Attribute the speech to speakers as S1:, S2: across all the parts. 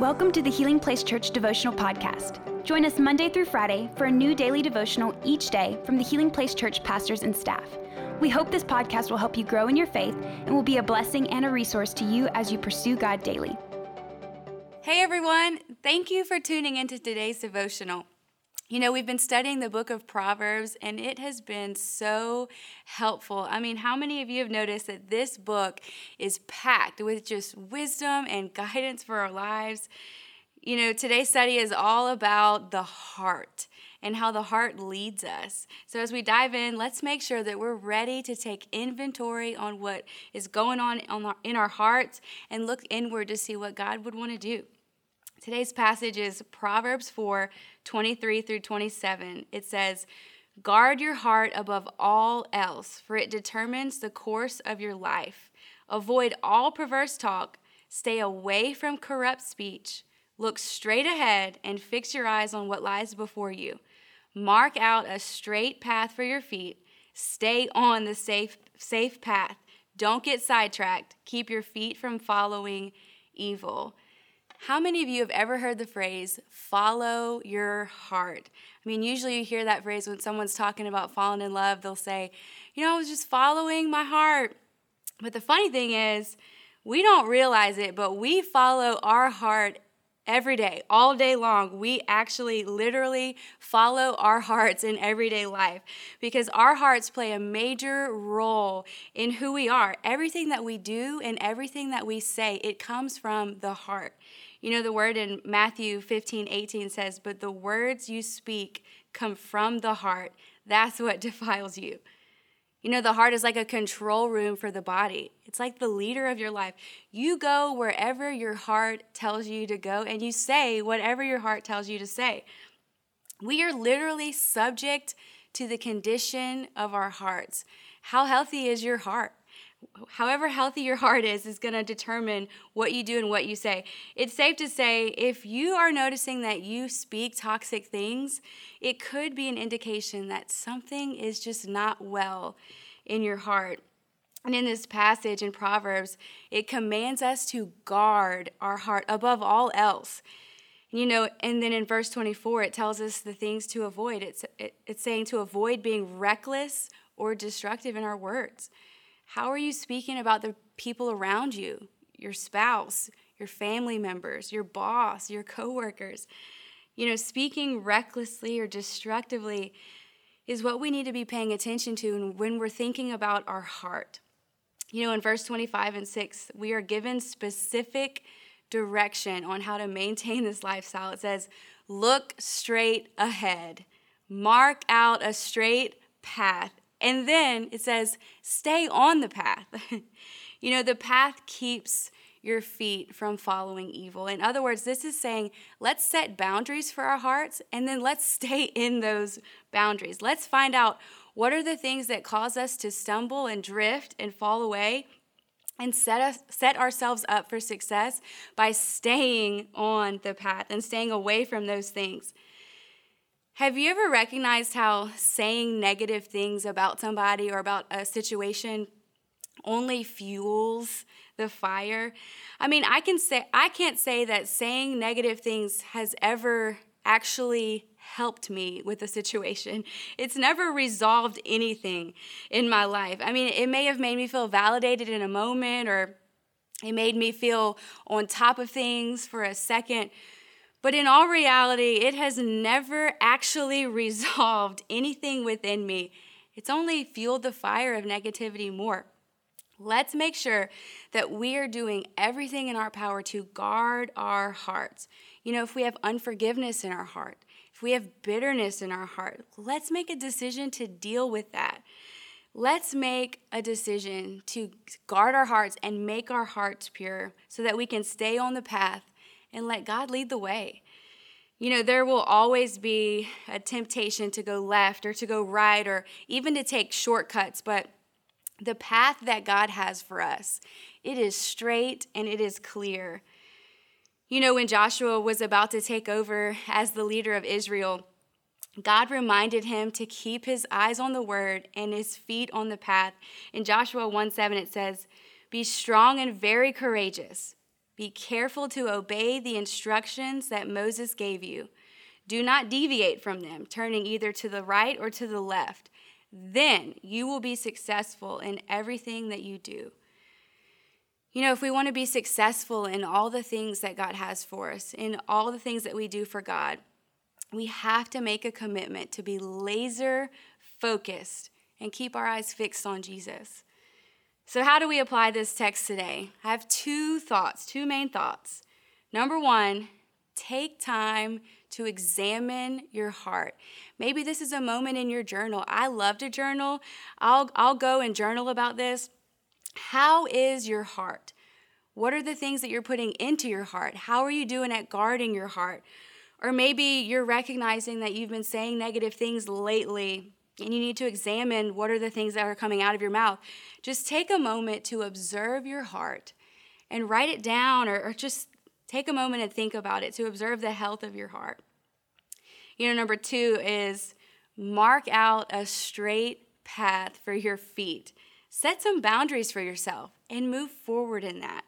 S1: Welcome to the Healing Place Church Devotional Podcast. Join us Monday through Friday for a new daily devotional each day from the Healing Place Church pastors and staff. We hope this podcast will help you grow in your faith and will be a blessing and a resource to you as you pursue God daily.
S2: Hey everyone, thank you for tuning into today's devotional. You know, we've been studying the book of Proverbs and it has been so helpful. I mean, how many of you have noticed that this book is packed with just wisdom and guidance for our lives? You know, today's study is all about the heart and how the heart leads us. So, as we dive in, let's make sure that we're ready to take inventory on what is going on in our hearts and look inward to see what God would want to do. Today's passage is Proverbs 4 23 through 27. It says, Guard your heart above all else, for it determines the course of your life. Avoid all perverse talk, stay away from corrupt speech. Look straight ahead and fix your eyes on what lies before you. Mark out a straight path for your feet. Stay on the safe, safe path. Don't get sidetracked. Keep your feet from following evil. How many of you have ever heard the phrase, follow your heart? I mean, usually you hear that phrase when someone's talking about falling in love, they'll say, you know, I was just following my heart. But the funny thing is, we don't realize it, but we follow our heart every day, all day long. We actually literally follow our hearts in everyday life because our hearts play a major role in who we are. Everything that we do and everything that we say, it comes from the heart. You know, the word in Matthew 15, 18 says, But the words you speak come from the heart. That's what defiles you. You know, the heart is like a control room for the body. It's like the leader of your life. You go wherever your heart tells you to go, and you say whatever your heart tells you to say. We are literally subject to the condition of our hearts. How healthy is your heart? However healthy your heart is is going to determine what you do and what you say. It's safe to say if you are noticing that you speak toxic things it could be an indication that something is just not well in your heart. And in this passage in proverbs it commands us to guard our heart above all else. You know and then in verse 24 it tells us the things to avoid. It's it, it's saying to avoid being reckless or destructive in our words how are you speaking about the people around you, your spouse, your family members, your boss, your coworkers? You know, speaking recklessly or destructively is what we need to be paying attention to when we're thinking about our heart. You know, in verse 25 and 6, we are given specific direction on how to maintain this lifestyle. It says, Look straight ahead, mark out a straight path, and then it says, stay on the path. you know, the path keeps your feet from following evil. In other words, this is saying, let's set boundaries for our hearts and then let's stay in those boundaries. Let's find out what are the things that cause us to stumble and drift and fall away and set us set ourselves up for success by staying on the path and staying away from those things. Have you ever recognized how saying negative things about somebody or about a situation only fuels the fire? I mean, I can say I can't say that saying negative things has ever actually helped me with a situation. It's never resolved anything in my life. I mean, it may have made me feel validated in a moment or it made me feel on top of things for a second, but in all reality, it has never actually resolved anything within me. It's only fueled the fire of negativity more. Let's make sure that we are doing everything in our power to guard our hearts. You know, if we have unforgiveness in our heart, if we have bitterness in our heart, let's make a decision to deal with that. Let's make a decision to guard our hearts and make our hearts pure so that we can stay on the path and let God lead the way. You know, there will always be a temptation to go left or to go right or even to take shortcuts, but the path that God has for us, it is straight and it is clear. You know, when Joshua was about to take over as the leader of Israel, God reminded him to keep his eyes on the word and his feet on the path. In Joshua 1 7, it says, Be strong and very courageous. Be careful to obey the instructions that Moses gave you. Do not deviate from them, turning either to the right or to the left. Then you will be successful in everything that you do. You know, if we want to be successful in all the things that God has for us, in all the things that we do for God, we have to make a commitment to be laser focused and keep our eyes fixed on Jesus. So, how do we apply this text today? I have two thoughts, two main thoughts. Number one, take time to examine your heart. Maybe this is a moment in your journal. I love to journal. I'll, I'll go and journal about this. How is your heart? What are the things that you're putting into your heart? How are you doing at guarding your heart? Or maybe you're recognizing that you've been saying negative things lately and you need to examine what are the things that are coming out of your mouth. Just take a moment to observe your heart and write it down or, or just take a moment and think about it to observe the health of your heart. You know, number two is mark out a straight path for your feet. Set some boundaries for yourself and move forward in that.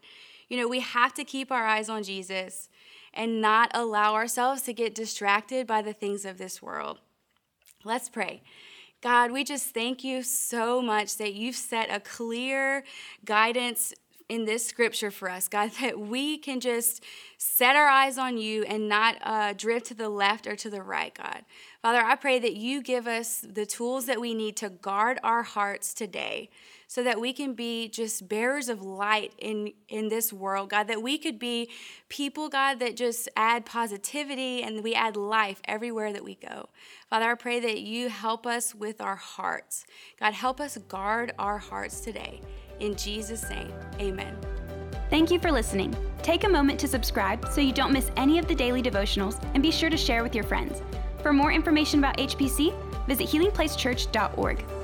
S2: You know, we have to keep our eyes on Jesus and not allow ourselves to get distracted by the things of this world. Let's pray. God, we just thank you so much that you've set a clear guidance in this scripture for us, God, that we can just set our eyes on you and not uh, drift to the left or to the right, God. Father, I pray that you give us the tools that we need to guard our hearts today so that we can be just bearers of light in, in this world, God, that we could be people, God, that just add positivity and we add life everywhere that we go. Father, I pray that you help us with our hearts. God, help us guard our hearts today. In Jesus' name, amen.
S1: Thank you for listening. Take a moment to subscribe so you don't miss any of the daily devotionals and be sure to share with your friends. For more information about HPC, visit healingplacechurch.org.